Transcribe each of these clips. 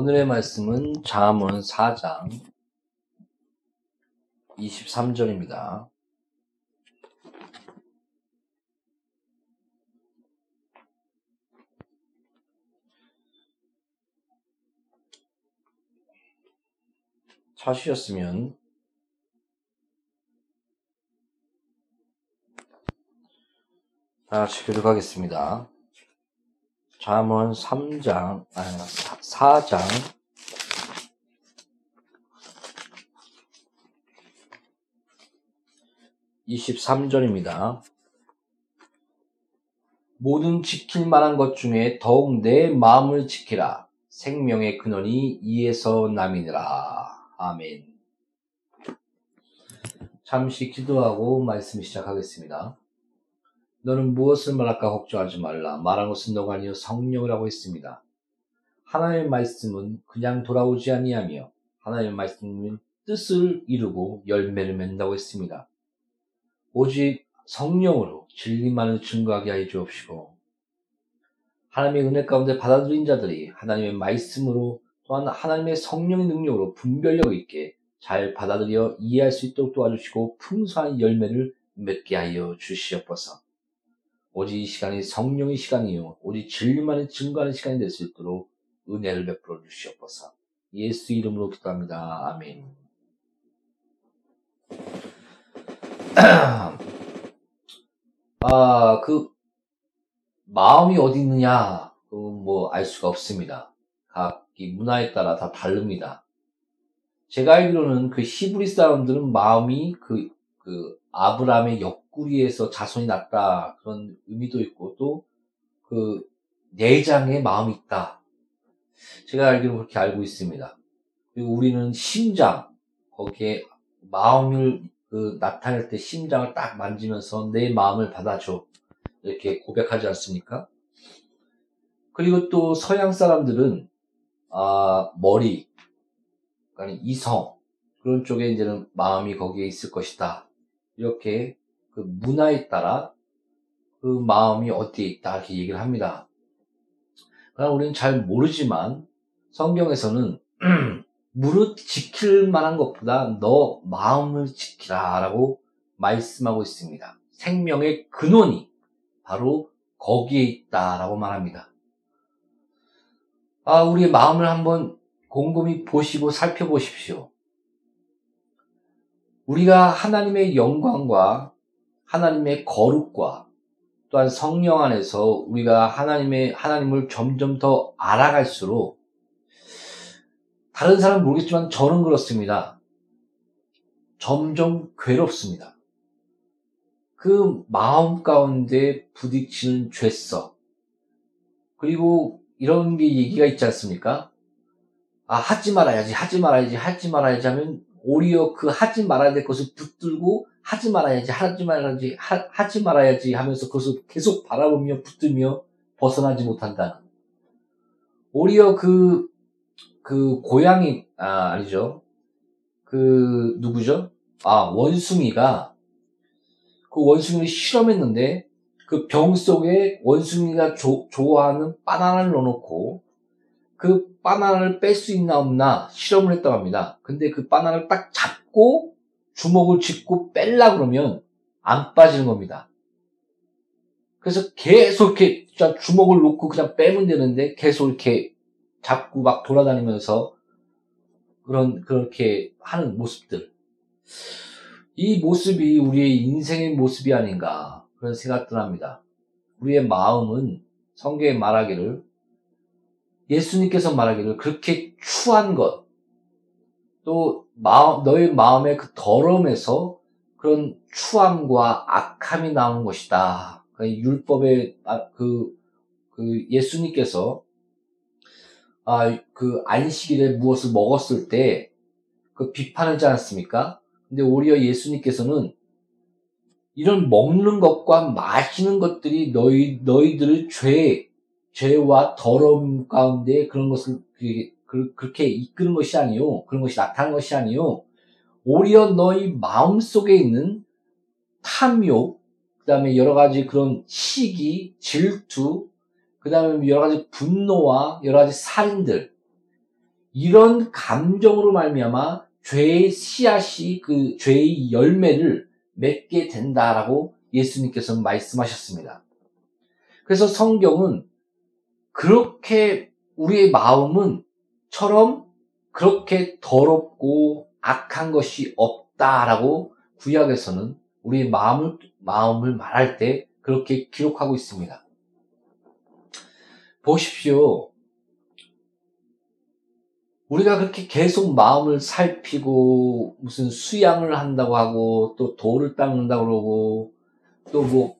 오늘의 말씀은 잠언 4장 23절입니다. 찾으셨으면 다 같이 교독하겠습니다. 잠언 3장, 아니, 4장, 23절입니다. 모든 지킬 만한 것 중에 더욱 내 마음을 지키라. 생명의 근원이 이에서 남이니라. 아멘. 잠시 기도하고 말씀 시작하겠습니다. 너는 무엇을 말할까 걱정하지 말라. 말한 것은 너가 아니요 성령을 하고 있습니다. 하나님의 말씀은 그냥 돌아오지 아니하며 하나님의 말씀은 뜻을 이루고 열매를 맺는다고 했습니다. 오직 성령으로 진리만을 증거하게 하여 주옵시고 하나님의 은혜 가운데 받아들인 자들이 하나님의 말씀으로 또한 하나님의 성령의 능력으로 분별력 있게 잘 받아들여 이해할 수 있도록 도와주시고 풍성한 열매를 맺게 하여 주시옵소서. 오직 이 시간이 성령의 시간이요. 오직 진리만을 증거하는 시간이 될 수 있도록 은혜를 베풀어 주시옵소서. 예수 이름으로 기도합니다. 아멘. 아, 그, 마음이 어디 있느냐, 뭐, 알 수가 없습니다. 각이 문화에 따라 다 다릅니다. 제가 알기로는 그 히브리 사람들은 마음이 그, 그, 아브라함의 뿌리에서 자손이 났다 그런 의미도 있고 또 그 내장에 마음이 있다. 제가 알기로 그렇게 알고 있습니다. 그리고 우리는 심장 거기에 마음을 그 나타낼 때 심장을 딱 만지면서 내 마음을 받아줘 이렇게 고백하지 않습니까? 그리고 또 서양 사람들은 아 머리 아니 이성 그런 쪽에 이제는 마음이 거기에 있을 것이다 이렇게 그 문화에 따라 그 마음이 어디에 있다 이렇게 얘기를 합니다. 그러나 우리는 잘 모르지만 성경에서는 무릇 지킬 만한 것보다 너 마음을 지키라 라고 말씀하고 있습니다. 생명의 근원이 바로 거기에 있다라고 말합니다. 아, 우리의 마음을 한번 곰곰이 보시고 살펴보십시오. 우리가 하나님의 영광과 하나님의 거룩과 또한 성령 안에서 우리가 하나님의 하나님을 점점 더 알아갈수록 다른 사람은 모르겠지만 저는 그렇습니다. 점점 괴롭습니다. 그 마음 가운데 부딪히는 죄성 그리고 이런 게 얘기가 있지 않습니까? 아 하지 말아야지 하지 말아야지 하지 말아야지 하면 오히려 그 하지 말아야 될 것을 붙들고 하지 말아야지, 하지 말아야지, 하, 지 말아야지 하면서 그것을 계속 바라보며 붙들며 벗어나지 못한다는. 오히려 그, 그 고양이, 아, 아니죠. 그, 누구죠? 아, 원숭이가, 그 원숭이를 실험했는데, 그 병 속에 원숭이가 조, 좋아하는 바나나를 넣어놓고, 그 바나나를 뺄 수 있나 없나 실험을 했다고 합니다. 근데 그 바나나를 딱 잡고 주먹을 짚고 뺄라 그러면 안 빠지는 겁니다. 그래서 계속 이렇게 주먹을 놓고 그냥 빼면 되는데 계속 이렇게 잡고 막 돌아다니면서 그런 그렇게 하는 모습들. 이 모습이 우리의 인생의 모습이 아닌가 그런 생각들 합니다. 우리의 마음은 성경에 말하기를 예수님께서 말하기를 그렇게 추한 것, 또 마음, 너의 마음의 그 더러움에서 그런 추함과 악함이 나오는 것이다. 그 율법의 아, 그, 그 예수님께서 아, 그 안식일에 무엇을 먹었을 때 그 비판하지 않았습니까? 근데 오히려 예수님께서는 이런 먹는 것과 마시는 것들이 너희 너희들을 죄 죄와 더러움 가운데 그런 것을 그, 렇게 이끄는 것이 아니요. 그런 것이 나타난 것이 아니요. 오히려 너희 마음 속에 있는 탐욕, 그 다음에 여러 가지 그런 시기, 질투, 그 다음에 여러 가지 분노와 여러 가지 살인들, 이런 감정으로 말미암아 죄의 씨앗이 그 죄의 열매를 맺게 된다라고 예수님께서 말씀하셨습니다. 그래서 성경은 그렇게 우리의 마음은 처럼 그렇게 더럽고 악한 것이 없다라고 구약에서는 우리 마음을, 마음을 말할 때 그렇게 기록하고 있습니다. 보십시오. 우리가 그렇게 계속 마음을 살피고 무슨 수양을 한다고 하고 또 돌을 닦는다고 그러고 또 뭐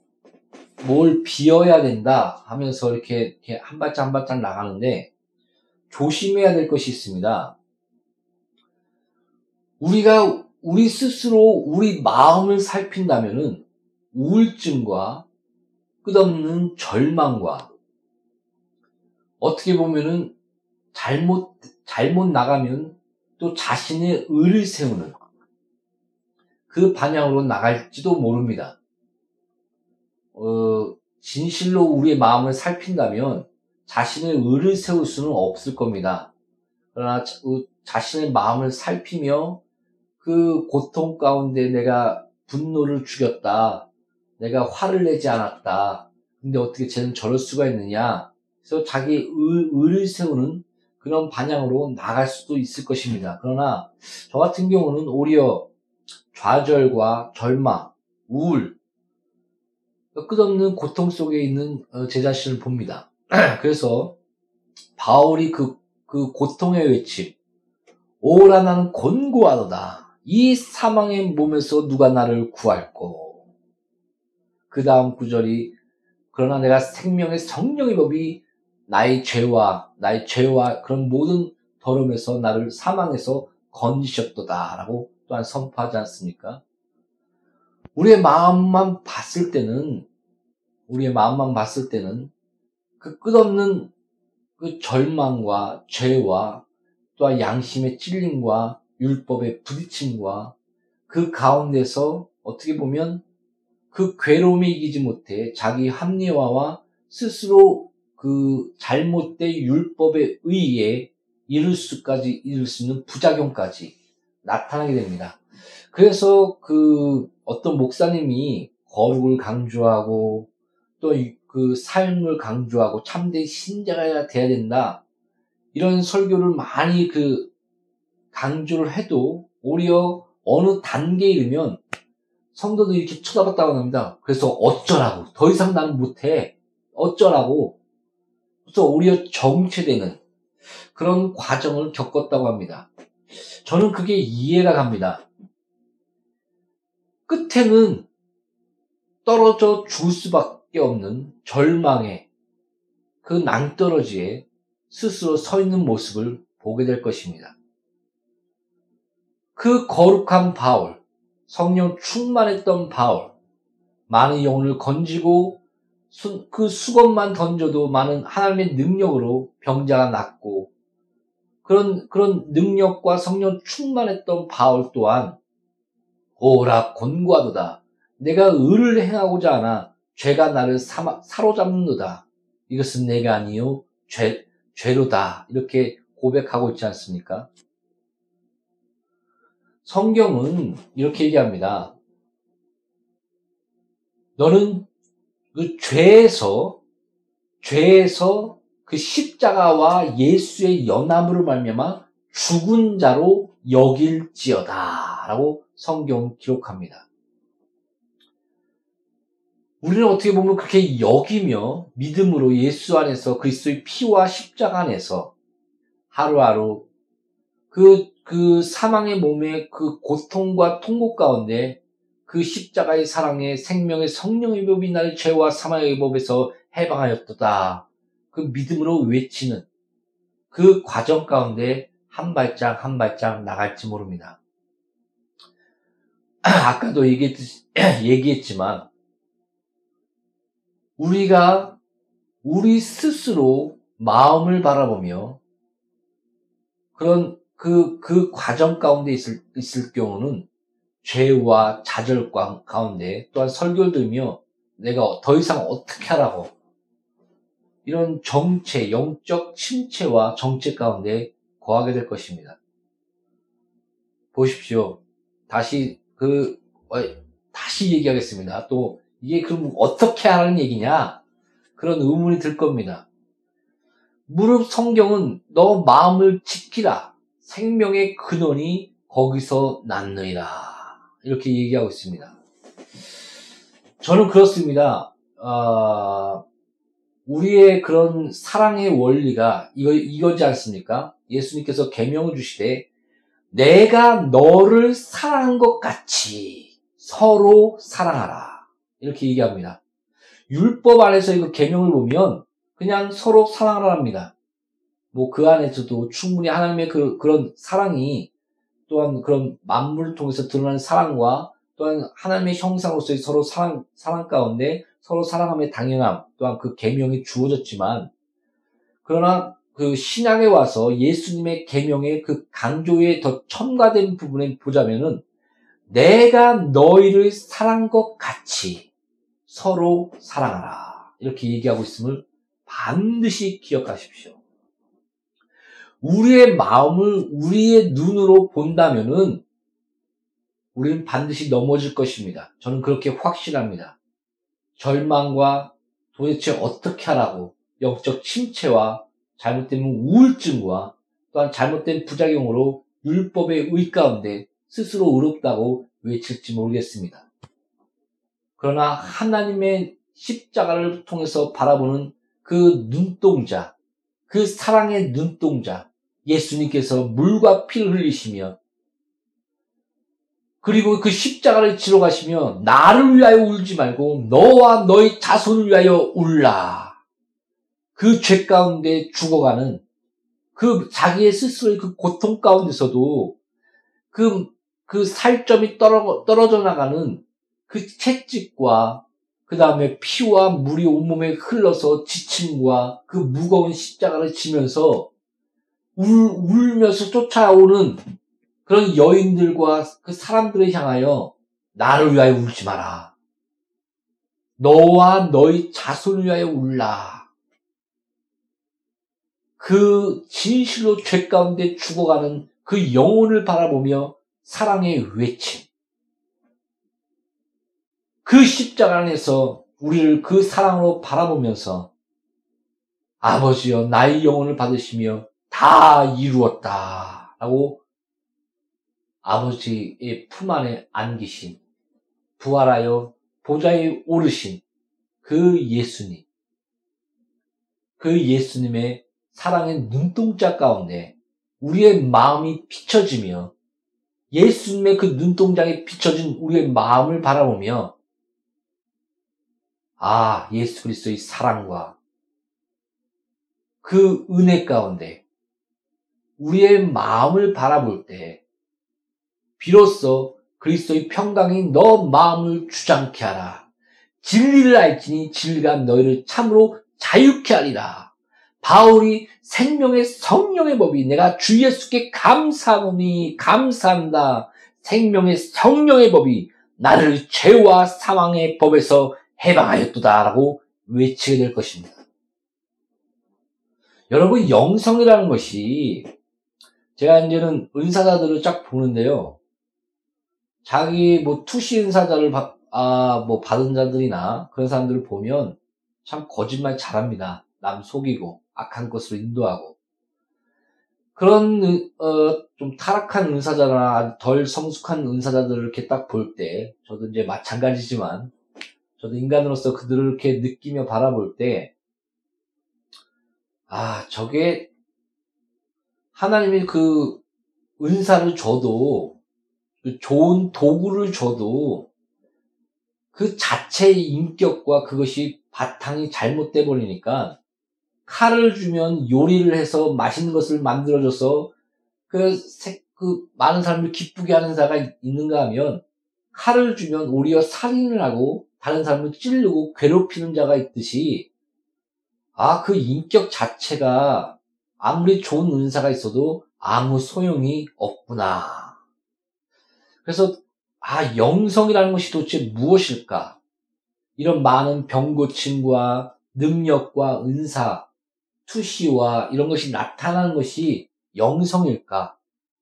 뭘 비워야 된다 하면서 이렇게, 이렇게 한 발짝 한 발짝 나가는데 조심해야 될 것이 있습니다. 우리가 우리 스스로 우리 마음을 살핀다면은 우울증과 끝없는 절망과 어떻게 보면은 잘못 잘못 나가면 또 자신의 의를 세우는 그 방향으로 나갈지도 모릅니다. 어, 진실로 우리의 마음을 살핀다면 자신의 의를 세울 수는 없을 겁니다. 그러나 자신의 마음을 살피며 그 고통 가운데 내가 분노를 죽였다. 내가 화를 내지 않았다. 근데 어떻게 쟤는 저럴 수가 있느냐. 그래서 자기 의, 의를 세우는 그런 방향으로 나갈 수도 있을 것입니다. 그러나 저 같은 경우는 오히려 좌절과 절망, 우울, 끝없는 고통 속에 있는 어, 제 자신을 봅니다. 그래서 바울이 그, 그 고통의 외침, 오라 나는 곤고하도다. 이 사망의 몸에서 누가 나를 구할꼬. 그 다음 구절이 그러나 내가 생명의 성령의 법이 나의 죄와 나의 죄와 그런 모든 더러움에서 나를 사망해서 건지셨도다라고 또한 선포하지 않습니까? 우리의 마음만 봤을 때는 우리의 마음만 봤을 때는 그 끝없는 그 절망과 죄와 또한 양심의 찔림과 율법의 부딪힘과 그 가운데서 어떻게 보면 그 괴로움에 이기지 못해 자기 합리화와 스스로 그 잘못된 율법에 의해 이룰 수까지 이룰 수 있는 부작용까지 나타나게 됩니다. 그래서 그 어떤 목사님이 거룩을 강조하고 또 그 삶을 강조하고 참된 신자가 돼야 된다. 이런 설교를 많이 그 강조를 해도 오히려 어느 단계에 이르면 성도들이 이렇게 쳐다봤다고 합니다. 그래서 어쩌라고. 더 이상 나는 못해. 어쩌라고. 그래서 오히려 정체되는 그런 과정을 겪었다고 합니다. 저는 그게 이해가 갑니다. 끝에는 떨어져 죽을 수밖에 없는 절망의 그 낭떠러지에 스스로 서 있는 모습을 보게 될 것입니다. 그 거룩한 바울, 성령 충만했던 바울, 많은 영혼을 건지고 수, 그 수건만 던져도 많은 하나님의 능력으로 병자가 낫고 그런 그런 능력과 성령 충만했던 바울 또한 오라 곤고하도다. 내가 의를 행하고자 하나 죄가 나를 사마, 사로잡는도다. 이것은 내가 아니요 죄 죄로다. 이렇게 고백하고 있지 않습니까? 성경은 이렇게 얘기합니다. 너는 그 죄에서 죄에서 그 십자가와 예수의 연합으로 말미암아 죽은 자로 여길지어다라고 성경 기록합니다. 우리는 어떻게 보면 그렇게 여기며 믿음으로 예수 안에서 그리스도의 피와 십자가 안에서 하루하루 그, 그 사망의 몸의 그 고통과 통곡 가운데 그 십자가의 사랑에 생명의 성령의 법이 나를 죄와 사망의 법에서 해방하였도다. 그 믿음으로 외치는 그 과정 가운데 한 발짝 한 발짝 나갈지 모릅니다. 아까도 얘기했지만 우리가 우리 스스로 마음을 바라보며 그런 그, 그 과정 가운데 있을, 있을 경우는 죄와 좌절 가운데 또한 설교를 들으며 내가 더 이상 어떻게 하라고 이런 정체, 영적 침체와 정체 가운데 거하게 될 것입니다. 보십시오. 다시 그 어, 다시 얘기하겠습니다. 또 이게 그럼 어떻게 하라는 얘기냐? 그런 의문이 들 겁니다. 무릎 성경은 너 마음을 지키라. 생명의 근원이 거기서 났느니라. 이렇게 얘기하고 있습니다. 저는 그렇습니다. 어, 우리의 그런 사랑의 원리가 이거 이거지 않습니까? 예수님께서 계명을 주시되 내가 너를 사랑한 것 같이 서로 사랑하라 이렇게 얘기합니다. 율법 안에서 이거 계명을 보면 그냥 서로 사랑하랍니다. 뭐 그 안에서도 충분히 하나님의 그 그런 사랑이 또한 그런 만물을 통해서 드러나는 사랑과 또한 하나님의 형상으로서의 서로 사랑, 사랑 가운데 서로 사랑함의 당연함 또한 그 계명이 주어졌지만 그러나 그 신약에 와서 예수님의 계명의 그 강조에 더 첨가된 부분에 보자면은 내가 너희를 사랑한 것 같이 서로 사랑하라 이렇게 얘기하고 있음을 반드시 기억하십시오. 우리의 마음을 우리의 눈으로 본다면은 우리는 반드시 넘어질 것입니다. 저는 그렇게 확신합니다. 절망과 도대체 어떻게 하라고 영적 침체와 잘못된 우울증과 또한 잘못된 부작용으로 율법의 의 가운데 스스로 의롭다고 외칠지 모르겠습니다. 그러나 하나님의 십자가를 통해서 바라보는 그 눈동자, 그 사랑의 눈동자, 예수님께서 물과 피를 흘리시며 그리고 그 십자가를 지러 가시며 나를 위하여 울지 말고 너와 너희 자손을 위하여 울라. 그 죄 가운데 죽어가는 그 자기의 스스로의 그 고통 가운데서도 그, 그 살점이 떨어, 떨어져 나가는 그 채찍과 그 다음에 피와 물이 온몸에 흘러서 지침과 그 무거운 십자가를 지면서 울, 울면서 쫓아오는 그런 여인들과 그 사람들을 향하여 나를 위하여 울지 마라. 너와 너희 자손을 위하여 울라. 그 진실로 죄 가운데 죽어가는 그 영혼을 바라보며 사랑의 외침. 그 십자가 안에서 우리를 그 사랑으로 바라보면서 아버지여 나의 영혼을 받으시며 다 이루었다. 라고 아버지의 품 안에 안기신 부활하여 보좌에 오르신 그 예수님. 그 예수님의 사랑의 눈동자 가운데 우리의 마음이 비춰지며 예수님의 그 눈동자에 비춰진 우리의 마음을 바라보며 아, 예수 그리스도의 사랑과 그 은혜 가운데 우리의 마음을 바라볼 때 비로소 그리스도의 평강이 너 마음을 주장케 하라. 진리를 알지니 진리가 너희를 참으로 자유케 하리라. 바울이 생명의 성령의 법이 내가 주 예수께 감사하노니 감사한다. 생명의 성령의 법이 나를 죄와 사망의 법에서 해방하였도다라고 외치게 될 것입니다. 여러분 영성이라는 것이 제가 이제는 은사자들을 쫙 보는데요. 자기 뭐 투시 은사자를 받, 아, 뭐 받은 자들이나 그런 사람들을 보면 참 거짓말 잘합니다. 남 속이고 악한 것으로 인도하고 그런 어, 좀 타락한 은사자나 덜 성숙한 은사자들을 이렇게 딱 볼 때 저도 이제 마찬가지지만 저도 인간으로서 그들을 이렇게 느끼며 바라볼 때, 아, 저게 하나님이 그 은사를 줘도, 그 좋은 도구를 줘도 그 자체의 인격과 그것이 바탕이 잘못돼 버리니까 칼을 주면 요리를 해서 맛있는 것을 만들어줘서 그, 그 많은 사람을 기쁘게 하는 자가 있는가 하면 칼을 주면 오히려 살인을 하고 다른 사람을 찌르고 괴롭히는 자가 있듯이 아, 그 인격 자체가 아무리 좋은 은사가 있어도 아무 소용이 없구나. 그래서 아, 영성이라는 것이 도대체 무엇일까? 이런 많은 병고침과 능력과 은사, 투시와 이런 것이 나타나는 것이 영성일까?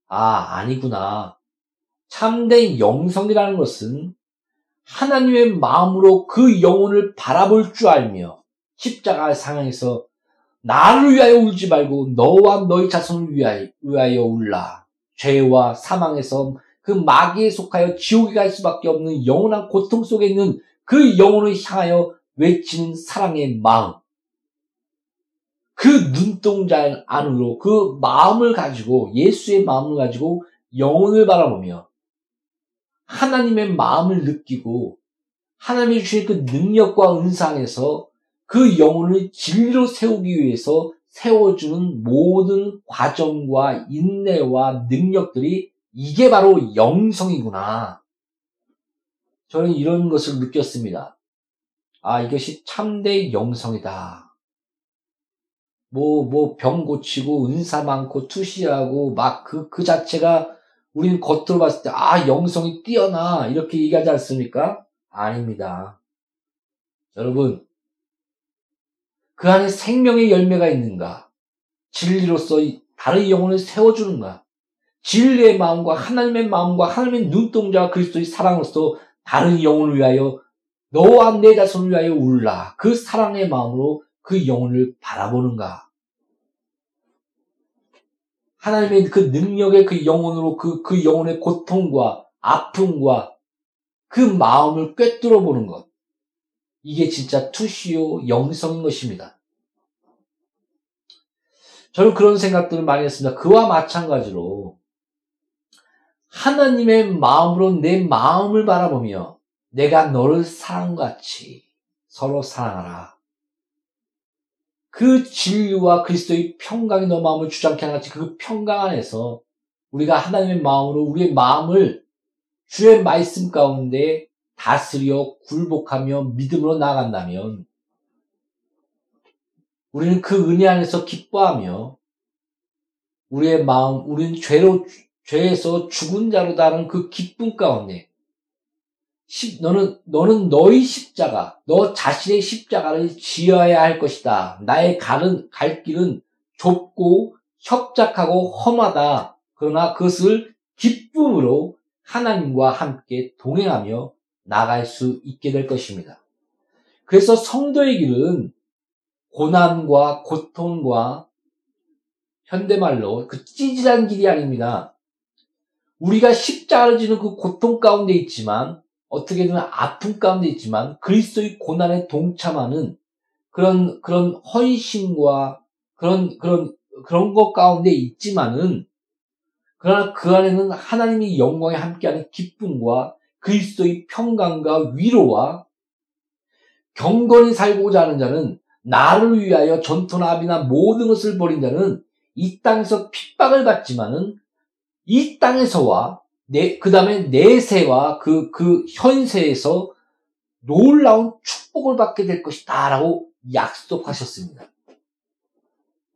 아, 아니구나. 참된 영성이라는 것은 하나님의 마음으로 그 영혼을 바라볼 줄 알며 십자가 상황에서 나를 위하여 울지 말고 너와 너희 자손을 위하여, 위하여 울라. 죄와 사망에서 그 마귀에 속하여 지옥에 갈 수밖에 없는 영원한 고통 속에 있는 그 영혼을 향하여 외치는 사랑의 마음. 그 눈동자 안으로 그 마음을 가지고 예수의 마음을 가지고 영혼을 바라보며 하나님의 마음을 느끼고 하나님이 주신 그 능력과 은상에서 그 영혼을 진리로 세우기 위해서 세워주는 모든 과정과 인내와 능력들이 이게 바로 영성이구나. 저는 이런 것을 느꼈습니다. 아, 이것이 참된 영성이다. 뭐, 뭐, 병 고치고, 은사 많고, 투시하고, 막 그, 그 자체가 우리는 겉으로 봤을 때, 아, 영성이 뛰어나. 이렇게 얘기하지 않습니까? 아닙니다. 여러분, 그 안에 생명의 열매가 있는가? 진리로서 다른 영혼을 세워주는가? 진리의 마음과 하나님의 마음과 하나님의 눈동자와 그리스도의 사랑으로서 다른 영혼을 위하여 너와 내 자손을 위하여 울라. 그 사랑의 마음으로 그 영혼을 바라보는가? 하나님의 그 능력의 그 영혼으로 그, 그 영혼의 고통과 아픔과 그 마음을 꿰뚫어 보는 것. 이게 진짜 투시오 영성인 것입니다. 저는 그런 생각들을 많이 했습니다. 그와 마찬가지로 하나님의 마음으로 내 마음을 바라보며 내가 너를 사랑같이 서로 사랑하라. 그 진리와 그리스도의 평강이 너 마음을 주장케 하는 같이 그 평강 안에서 우리가 하나님의 마음으로 우리의 마음을 주의 말씀 가운데 다스려 굴복하며 믿음으로 나아간다면 우리는 그 은혜 안에서 기뻐하며 우리의 마음, 우리는 죄로, 죄에서 죽은 자로다는 그 기쁨 가운데 너는, 너는 너의 십자가, 너 자신의 십자가를 지어야 할 것이다. 나의 가는, 갈 길은 좁고 협작하고 험하다. 그러나 그것을 기쁨으로 하나님과 함께 동행하며 나갈 수 있게 될 것입니다. 그래서 성도의 길은 고난과 고통과 현대말로 그 찌질한 길이 아닙니다. 우리가 십자가를 지는 그 고통 가운데 있지만 어떻게든 아픔 가운데 있지만 그리스도의 고난에 동참하는 그런 그런 헌신과 그런 그런 그런 것 가운데 있지만은 그러나 그 안에는 하나님의 영광에 함께하는 기쁨과 그리스도의 평강과 위로와 경건히 살고자 하는 자는 나를 위하여 전투나 압이나 모든 것을 버린 자는 이 땅에서 핍박을 받지만은 이 땅에서와 내, 그 다음에 내세와 그, 그 현세에서 놀라운 축복을 받게 될 것이다. 라고 약속하셨습니다.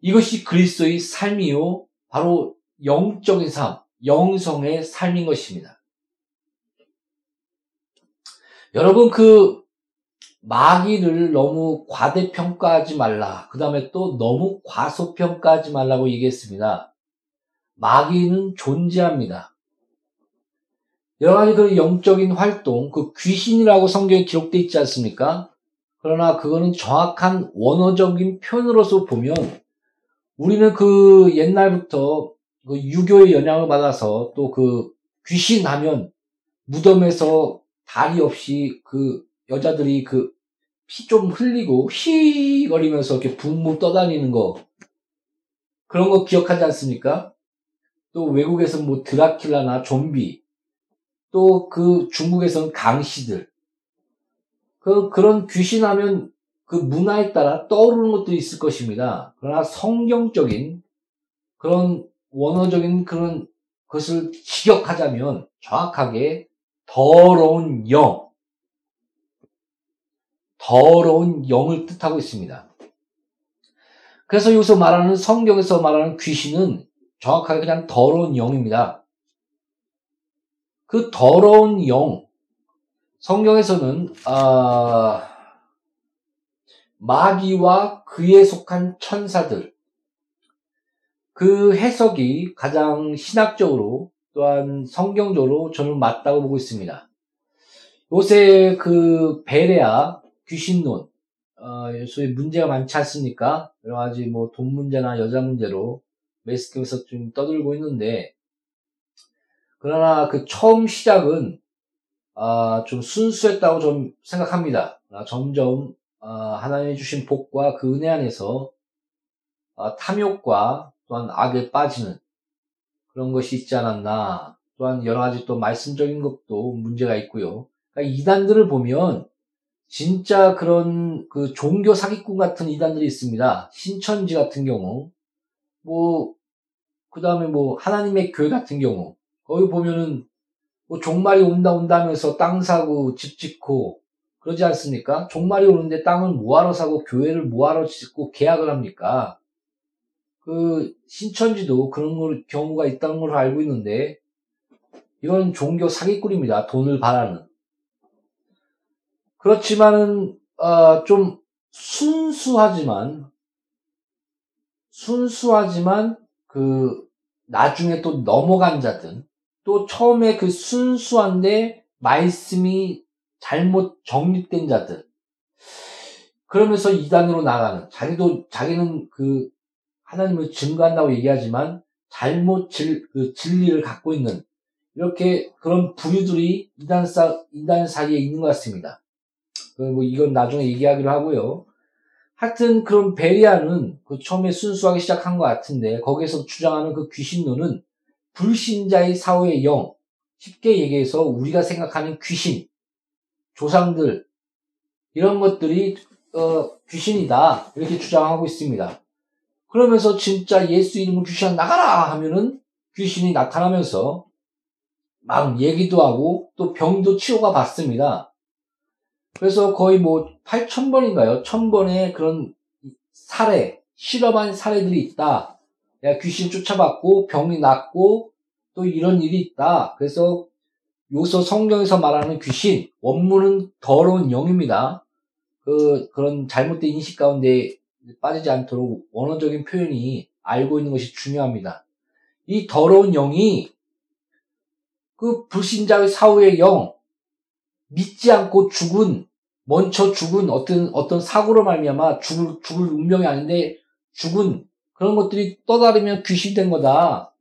이것이 그리스도의 삶이요. 바로 영적인 삶, 영성의 삶인 것입니다. 여러분, 그, 마귀를 너무 과대평가하지 말라. 그 다음에 또 너무 과소평가하지 말라고 얘기했습니다. 마귀는 존재합니다. 여러 가지 그 영적인 활동, 그 귀신이라고 성경에 기록되어 있지 않습니까? 그러나 그거는 정확한 원어적인 표현으로서 보면 우리는 그 옛날부터 그 유교의 영향을 받아서 또 그 귀신 하면 무덤에서 다리 없이 그 여자들이 그 피 좀 흘리고 휘 거리면서 이렇게 붕붕 떠다니는 거 그런 거 기억하지 않습니까? 또 외국에서 뭐 드라큘라나 좀비 또 그 중국에서는 강시들 그 그런 귀신하면 그 문화에 따라 떠오르는 것도 있을 것입니다. 그러나 성경적인 그런 원어적인 그런 것을 직역하자면 정확하게 더러운 영, 더러운 영을 뜻하고 있습니다. 그래서 여기서 말하는 성경에서 말하는 귀신은 정확하게 그냥 더러운 영입니다. 그 더러운 영, 성경에서는 아, 마귀와 그에 속한 천사들 그 해석이 가장 신학적으로 또한 성경적으로 저는 맞다고 보고 있습니다. 요새 그 베레아 귀신론 어, 소위 문제가 많지 않습니까? 여러 가지 뭐 돈 문제나 여자 문제로 매스컴에서 좀 떠들고 있는데 그러나 그 처음 시작은 아, 좀 순수했다고 좀 생각합니다. 아, 점점 아, 하나님이 주신 복과 그 은혜 안에서 아, 탐욕과 또한 악에 빠지는 그런 것이 있지 않았나. 또한 여러 가지 또 말씀적인 것도 문제가 있고요. 그러니까 이단들을 보면 진짜 그런 그 종교 사기꾼 같은 이단들이 있습니다. 신천지 같은 경우, 뭐, 그 다음에 뭐, 하나님의 교회 같은 경우, 거기 보면은 뭐 종말이 온다 온다면서 땅 사고 집 짓고 그러지 않습니까? 종말이 오는데 땅을 뭐하러 사고 교회를 뭐하러 짓고 계약을 합니까? 그 신천지도 그런 걸, 경우가 있다는 걸 알고 있는데 이건 종교 사기꾼입니다. 돈을 바라는. 그렇지만은 어, 좀 순수하지만 순수하지만 그 나중에 또 넘어간 자들 또 처음에 그 순수한데 말씀이 잘못 정립된 자들 그러면서 이단으로 나가는 자기도 자기는 그 하나님을 증거한다고 얘기하지만 잘못 질, 그 진리를 갖고 있는 이렇게 그런 부류들이 이단 사, 이단 사이에 있는 것 같습니다. 그뭐 이건 나중에 얘기하기로 하고요. 하여튼 그런 베리아는 그 처음에 순수하게 시작한 것 같은데 거기에서 주장하는 그 귀신론은 불신자의 사후의 영, 쉽게 얘기해서 우리가 생각하는 귀신, 조상들 이런 것들이 어, 귀신이다 이렇게 주장하고 있습니다. 그러면서 진짜 예수 이름으로 귀신 나가라 하면은 귀신이 나타나면서 막 얘기도 하고 또 병도 치료가 받습니다. 그래서 거의 뭐 8천 번인가요? 1000번의 그런 사례, 실험한 사례들이 있다. 귀신 쫓아받고 병이 낫고 또 이런 일이 있다. 그래서 요서 성경에서 말하는 귀신, 원문은 더러운 영입니다. 그, 그런 잘못된 인식 가운데 빠지지 않도록 원어적인 표현이 알고 있는 것이 중요합니다. 이 더러운 영이 그 불신자의 사후의 영, 믿지 않고 죽은, 먼저 죽은 어떤, 어떤 사고로 말미암아 죽을, 죽을 운명이 아닌데 죽은 그런 것들이 떠다르면 귀신된 거다.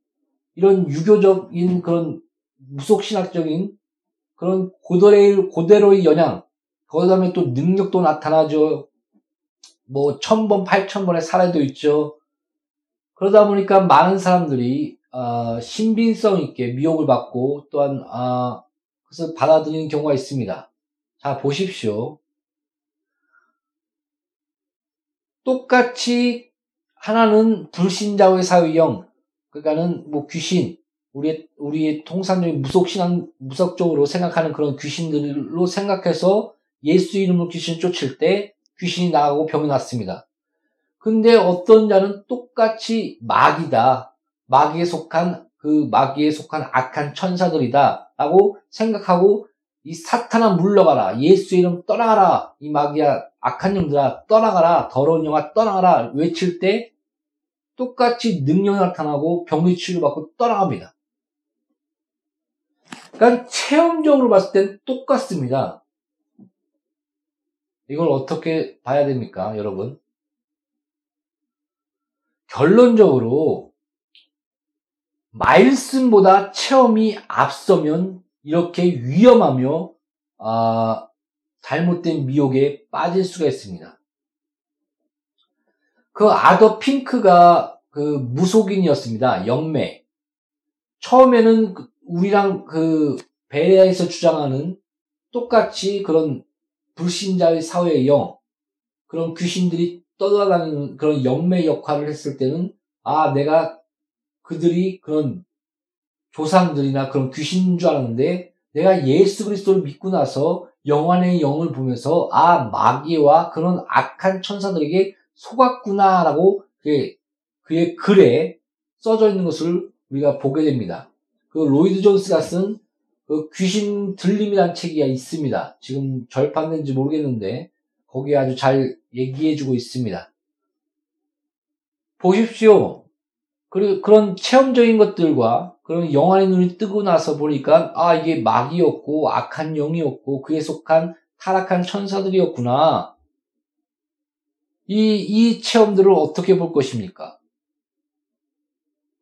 이런 유교적인 그런 무속신학적인 그런 고대로의, 고대로의 영향, 그 다음에 또 능력도 나타나죠. 뭐, 천 번, 팔천 번의 사례도 있죠. 그러다 보니까 많은 사람들이 어, 신빙성 있게 미혹을 받고 또한 어, 그래서 받아들이는 경우가 있습니다. 자 보십시오. 똑같이 하나는 불신자의 사회형, 그러니까는 뭐 귀신, 우리의 우리의 통상적인 무속 신앙 무속적으로 생각하는 그런 귀신들로 생각해서 예수 이름으로 귀신 쫓을 때 귀신이 나가고 병이 났습니다. 근데 어떤 자는 똑같이 마귀다. 마귀에 속한 그 마귀에 속한 악한 천사들이다 라고 생각하고 이 사탄아 물러가라 예수 이름 떠나가라 이 마귀야 악한 영들아 떠나가라 더러운 영아 떠나가라 외칠 때 똑같이 능력이 나타나고 병리 치료받고 떠나갑니다. 그러니까 체험적으로 봤을 땐 똑같습니다. 이걸 어떻게 봐야 됩니까, 여러분? 결론적으로 말씀보다 체험이 앞서면 이렇게 위험하며 아, 잘못된 미혹에 빠질 수가 있습니다. 그 아더 핑크가 그 무속인이었습니다. 영매. 처음에는 그 우리랑 그 베레아에서 주장하는 똑같이 그런 불신자의 사회의 영, 그런 귀신들이 떠돌아다니는 그런 영매 역할을 했을 때는 아 내가 그들이 그런 조상들이나 그런 귀신인 줄 알았는데 내가 예수 그리스도를 믿고 나서 영원의 영을 보면서 아 마귀와 그런 악한 천사들에게 속았구나라고 그의, 그의 글에 써져 있는 것을 우리가 보게 됩니다. 그 로이드 존스가 쓴 그 귀신 들림이라는 책이 있습니다. 지금 절판된지 모르겠는데 거기에 아주 잘 얘기해주고 있습니다. 보십시오. 그리고 그런 체험적인 것들과 그런 영안의 눈이 뜨고 나서 보니까 아 이게 마귀였고 악한 영이었고 그에 속한 타락한 천사들이었구나. 이, 이 체험들을 어떻게 볼 것입니까?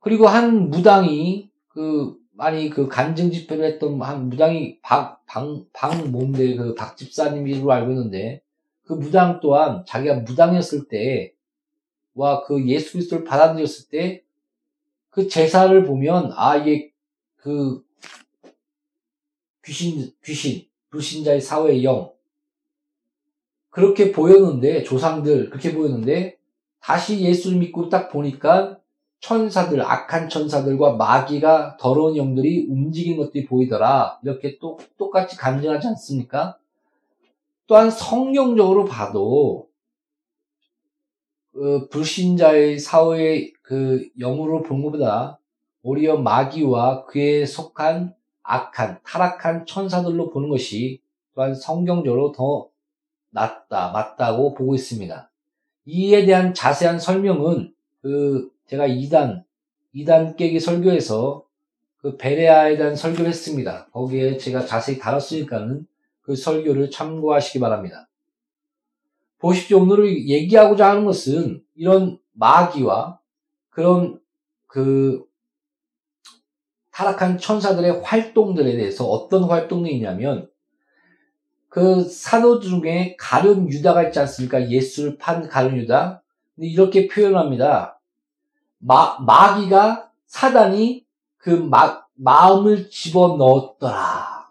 그리고 한 무당이 그 많이 그 간증 집회를 했던 한 무당이 박, 방, 방 뭔데 그 박 집사님으로 알고 있는데 그 무당 또한 자기가 무당이었을 때 와 그 예수 그리스도를 받아들였을 때 그 제사를 보면 아 이게 그 귀신 귀신 불신자의 사회의 영 그렇게 보였는데 조상들 그렇게 보였는데 다시 예수를 믿고 딱 보니까 천사들 악한 천사들과 마귀가 더러운 영들이 움직이는 것들이 보이더라 이렇게 또 똑같이 간증하지 않습니까? 또한 성경적으로 봐도 그 불신자의 사회의 그 영으로 본 것보다 오히려 마귀와 그에 속한 악한, 타락한 천사들로 보는 것이 또한 성경적으로 더 낫다, 맞다고 보고 있습니다. 이에 대한 자세한 설명은 그 제가 2단, 2단 깨기 설교에서 그 베레아에 대한 설교를 했습니다. 거기에 제가 자세히 다뤘으니까는 그 설교를 참고하시기 바랍니다. 보십시오. 오늘 얘기하고자 하는 것은 이런 마귀와 그런 그 타락한 천사들의 활동들에 대해서 어떤 활동이 있냐면 그 사도 중에 가룟 유다가 있지 않습니까? 예수를 판 가룟 유다. 이렇게 표현합니다. 마, 마귀가 사단이 그 마, 마음을 집어 넣었더라.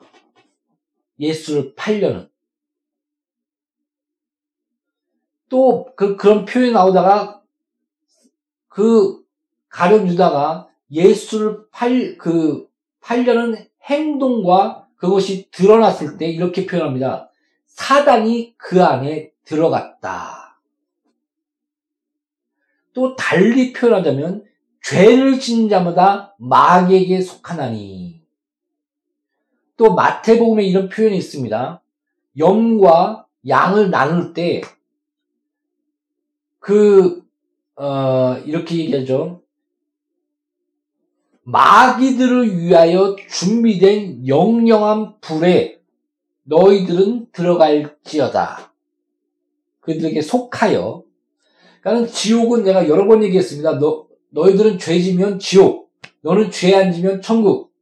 예수를 팔려는. 또 그, 그런 표현이 나오다가 그 가룟 유다가 예수를 팔, 그, 팔려는 행동과 그것이 드러났을 때 이렇게 표현합니다. 사단이 그 안에 들어갔다. 또 달리 표현하자면 죄를 지은 자마다 마귀에게 속하나니. 또 마태복음에 이런 표현이 있습니다. 염과 양을 나눌 때, 그, 어, 이렇게 얘기하죠. 마귀들을 위하여 준비된 영영한 불에 너희들은 들어갈지어다. 그들에게 속하여. 그러니까 지옥은 내가 여러 번 얘기했습니다. 너, 너희들은 죄 지면 지옥, 너는 죄 안 지면 천국.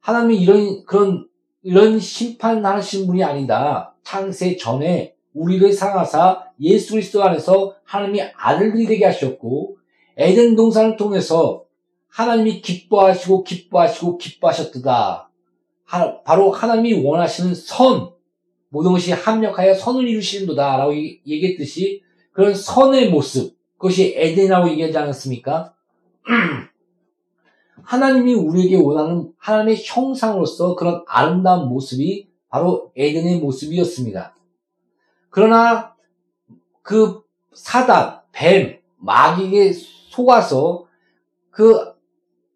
하나님이 이런, 그런, 이런 심판하신 분이 아니다. 창세 전에 우리를 사랑하사 예수 그리스도 안에서 하나님이 아들들이 되게 하셨고, 에덴 동산을 통해서 하나님이 기뻐하시고 기뻐하시고 기뻐하셨다. 바로 하나님이 원하시는 선, 모든 것이 합력하여 선을 이루시는도다. 라고 얘기했듯이 그런 선의 모습, 그것이 에덴이라고 얘기하지 않았습니까? 하나님이 우리에게 원하는 하나님의 형상으로서 그런 아름다운 모습이 바로 에덴의 모습이었습니다. 그러나 그 사단, 뱀, 마귀에게 속아서 그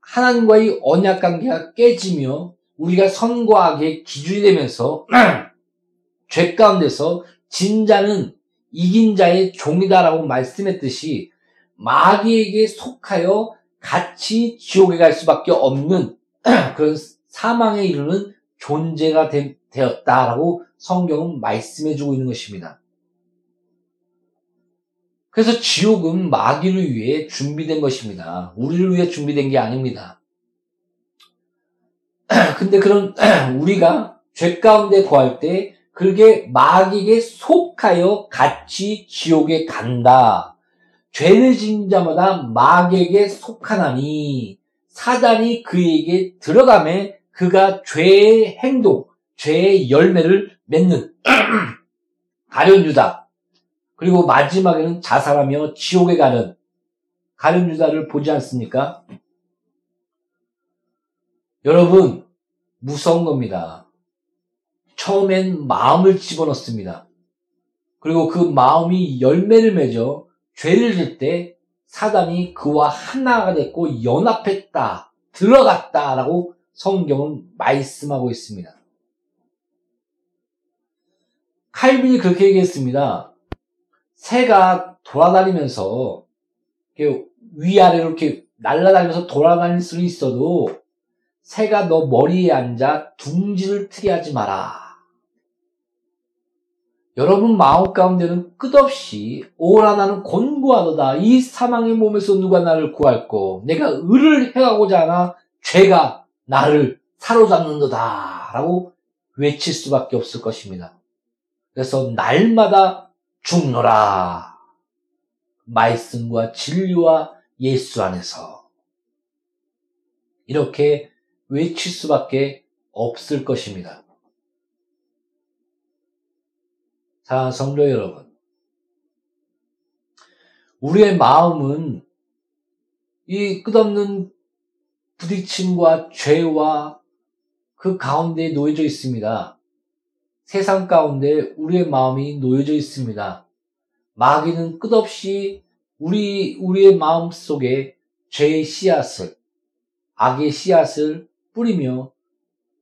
하나님과의 언약 관계가 깨지며 우리가 선과 악의 기준이 되면서 죄 가운데서 진자는 이긴 자의 종이다라고 말씀했듯이 마귀에게 속하여 같이 지옥에 갈 수밖에 없는 그런 사망에 이르는 존재가 되, 었다라고 성경은 말씀해주고 있는 것입니다. 그래서 지옥은 마귀를 위해 준비된 것입니다. 우리를 위해 준비된 게 아닙니다. 근데 그런 우리가 죄 가운데 거할 때 그게 마귀에게 속하여 같이 지옥에 간다. 죄를 지은 자마다 마귀에게 속하나니 사단이 그에게 들어가매 그가 죄의 행동, 죄의 열매를 맺는 가련 유다. 그리고 마지막에는 자살하며 지옥에 가는 가련 유다를 보지 않습니까? 여러분, 무서운 겁니다. 처음엔 마음을 집어넣습니다. 그리고 그 마음이 열매를 맺어 죄를 질 때 사단이 그와 하나가 됐고 연합했다, 들어갔다라고 성경은 말씀하고 있습니다. 칼빈이 그렇게 얘기했습니다. 새가 돌아다니면서 위아래로 이렇게 날아다니면서 돌아다닐 수는 있어도 새가 너 머리에 앉아 둥지를 트게 하지 마라. 여러분 마음 가운데는 끝없이 오라 나는 곤고하도다. 이 사망의 몸에서 누가 나를 구할꼬. 내가 을을 행하고자 하나 죄가 나를 사로잡는도다. 라고 외칠 수밖에 없을 것입니다. 그래서 날마다 죽노라. 말씀과 진리와 예수 안에서. 이렇게 외칠 수밖에 없을 것입니다. 자, 성도 여러분. 우리의 마음은 이 끝없는 부딪힘과 죄와 그 가운데 놓여져 있습니다. 세상 가운데 우리의 마음이 놓여져 있습니다. 마귀는 끝없이 우리, 우리의 마음 속에 죄의 씨앗을, 악의 씨앗을 뿌리며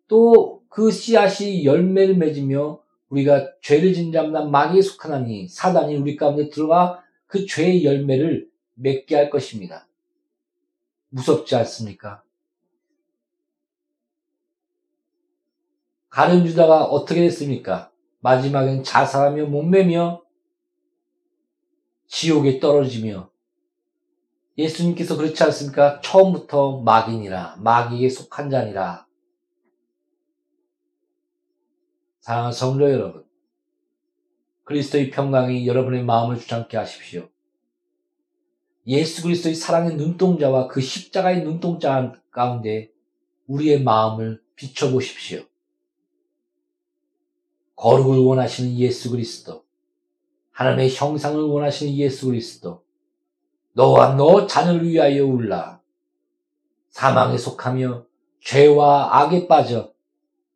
또 그 씨앗이 열매를 맺으며 우리가 죄를 진자마다 마귀에 속하나니 사단이 우리 가운데 들어가 그 죄의 열매를 맺게 할 것입니다. 무섭지 않습니까? 가룟 유다가 어떻게 됐습니까? 마지막엔 자살하며 목매며 지옥에 떨어지며 예수님께서 그렇지 않습니까? 처음부터 마귀니라 마귀에 속한 자니라 사랑하는 성도 여러분 그리스도의 평강이 여러분의 마음을 주장케 하십시오. 예수 그리스도의 사랑의 눈동자와 그 십자가의 눈동자 가운데 우리의 마음을 비춰보십시오. 거룩을 원하시는 예수 그리스도, 하나님의 형상을 원하시는 예수 그리스도, 너와 너 자녀를 위하여 울라. 사망에 속하며 죄와 악에 빠져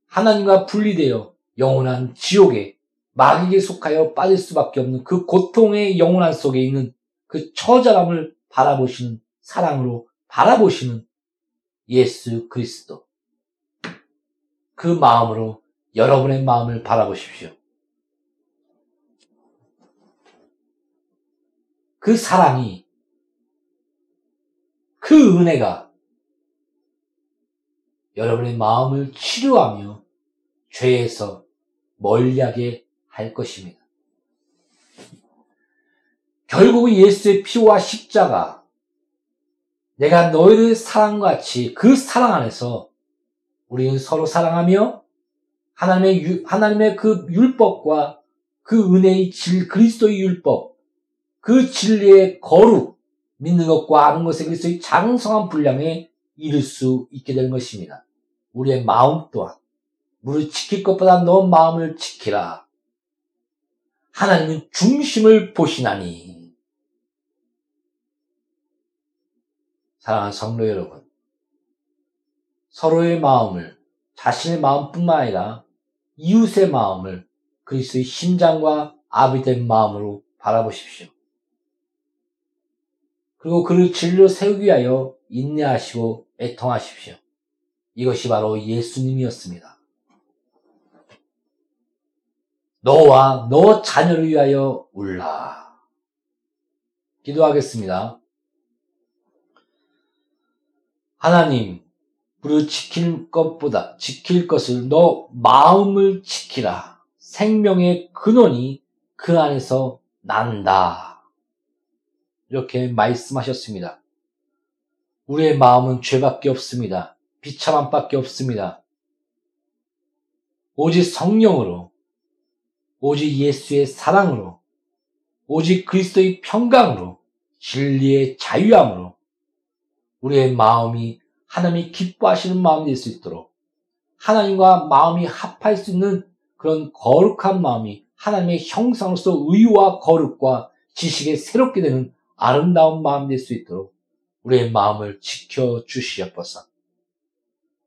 하나님과 분리되어 영원한 지옥에 마귀에 속하여 빠질 수밖에 없는 그 고통의 영원한 속에 있는 그 처절함을 바라보시는 사랑으로 바라보시는 예수 그리스도. 그 마음으로 여러분의 마음을 바라보십시오. 그 사랑이, 그 은혜가 여러분의 마음을 치료하며 죄에서 멀리하게 할 것입니다. 결국 예수의 피와 십자가, 내가 너희를 사랑같이 그 사랑 안에서 우리는 서로 사랑하며 하나님의, 유, 하나님의 그 율법과 그 은혜의 질, 그리스도의 율법, 그 진리의 거룩, 믿는 것과 아는 것의 그리스도의 장성한 분량에 이를 수 있게 되는 것입니다. 우리의 마음 또한, 무릇 지킬 것보다 너 마음을 지키라. 하나님은 중심을 보시나니. 사랑하는 성도 여러분, 서로의 마음을 자신의 마음뿐만 아니라 이웃의 마음을 그리스도의 심장과 아비된 마음으로 바라보십시오. 그리고 그를 진리로 세우기 위하여 인내하시고 애통하십시오. 이것이 바로 예수님이었습니다. 너와 너 자녀를 위하여 울라. 기도하겠습니다. 하나님, 우리 지킬 것보다 지킬 것을 너 마음을 지키라. 생명의 근원이 그 안에서 난다. 이렇게 말씀하셨습니다. 우리의 마음은 죄밖에 없습니다. 비참함밖에 없습니다. 오직 성령으로, 오직 예수의 사랑으로, 오직 그리스도의 평강으로, 진리의 자유함으로 우리의 마음이 하나님이 기뻐하시는 마음이 될 수 있도록 하나님과 마음이 합할 수 있는 그런 거룩한 마음이 하나님의 형상으로서 의와 거룩과 지식에 새롭게 되는 아름다운 마음이 될 수 있도록 우리의 마음을 지켜 주시옵소서.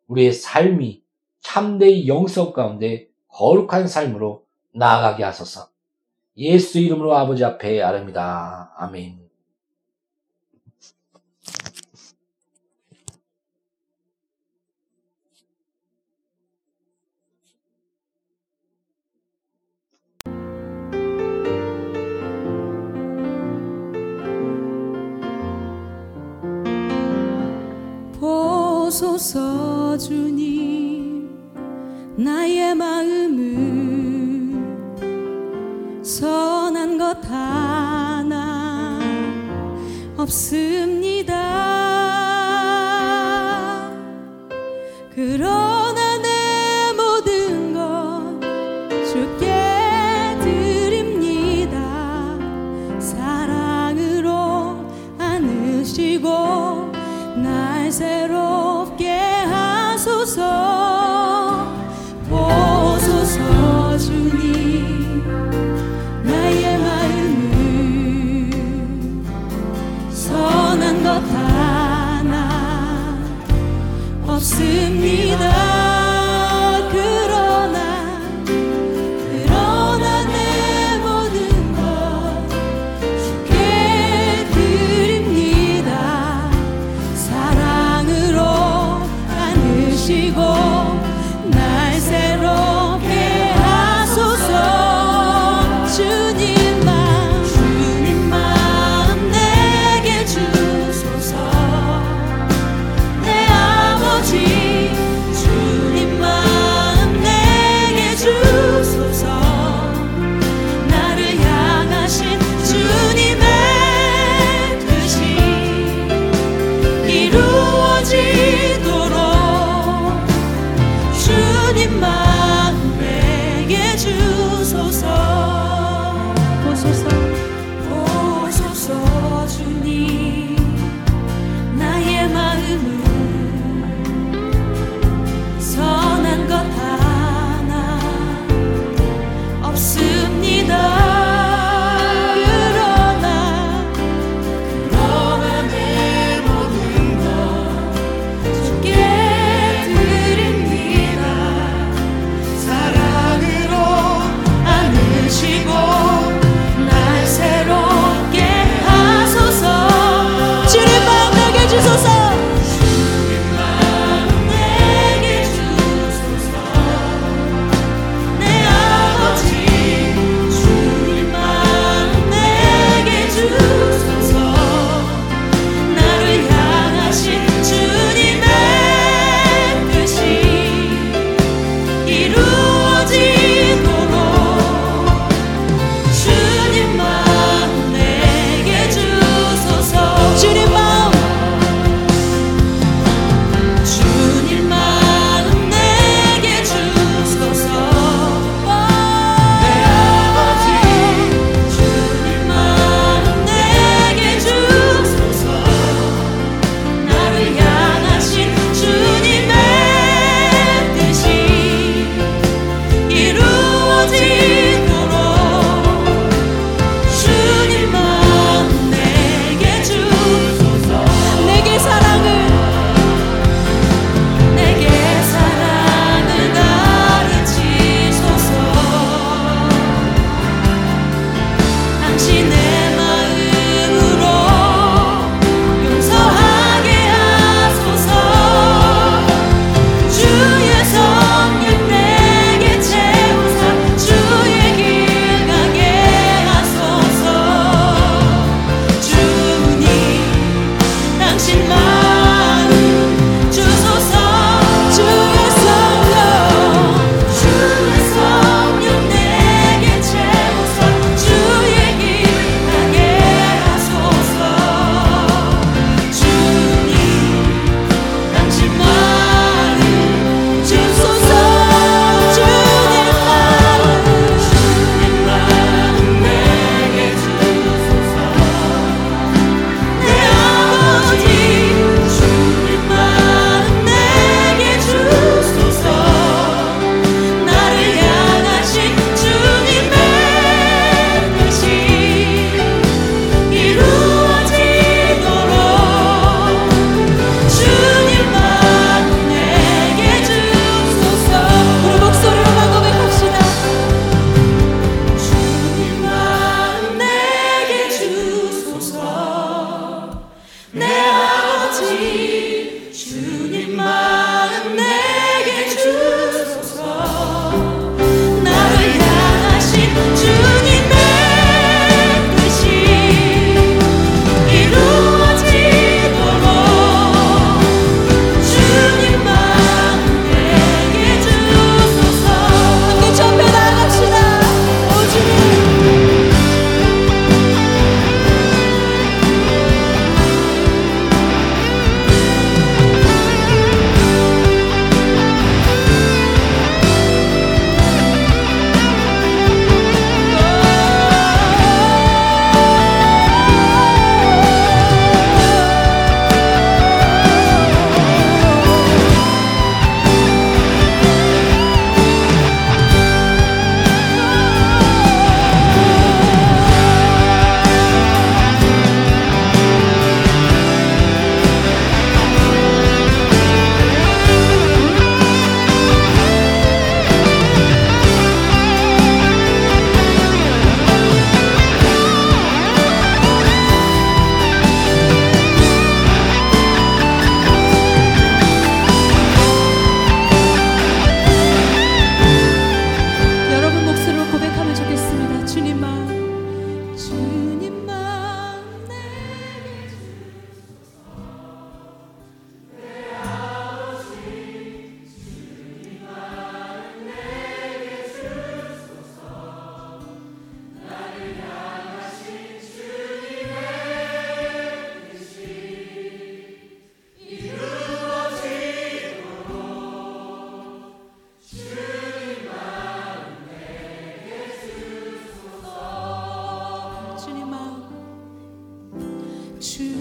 우리의 삶이 참된 영성 가운데 거룩한 삶으로 나아가게 하소서. 예수 이름으로 아버지 앞에 아릅니다. 아멘. 보소서 주님. 나의 마음을 선한 것 하나 없습니다. 그러나 내 모든 것 주께 드립니다. 사랑으로 안으시고 날 새롭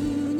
주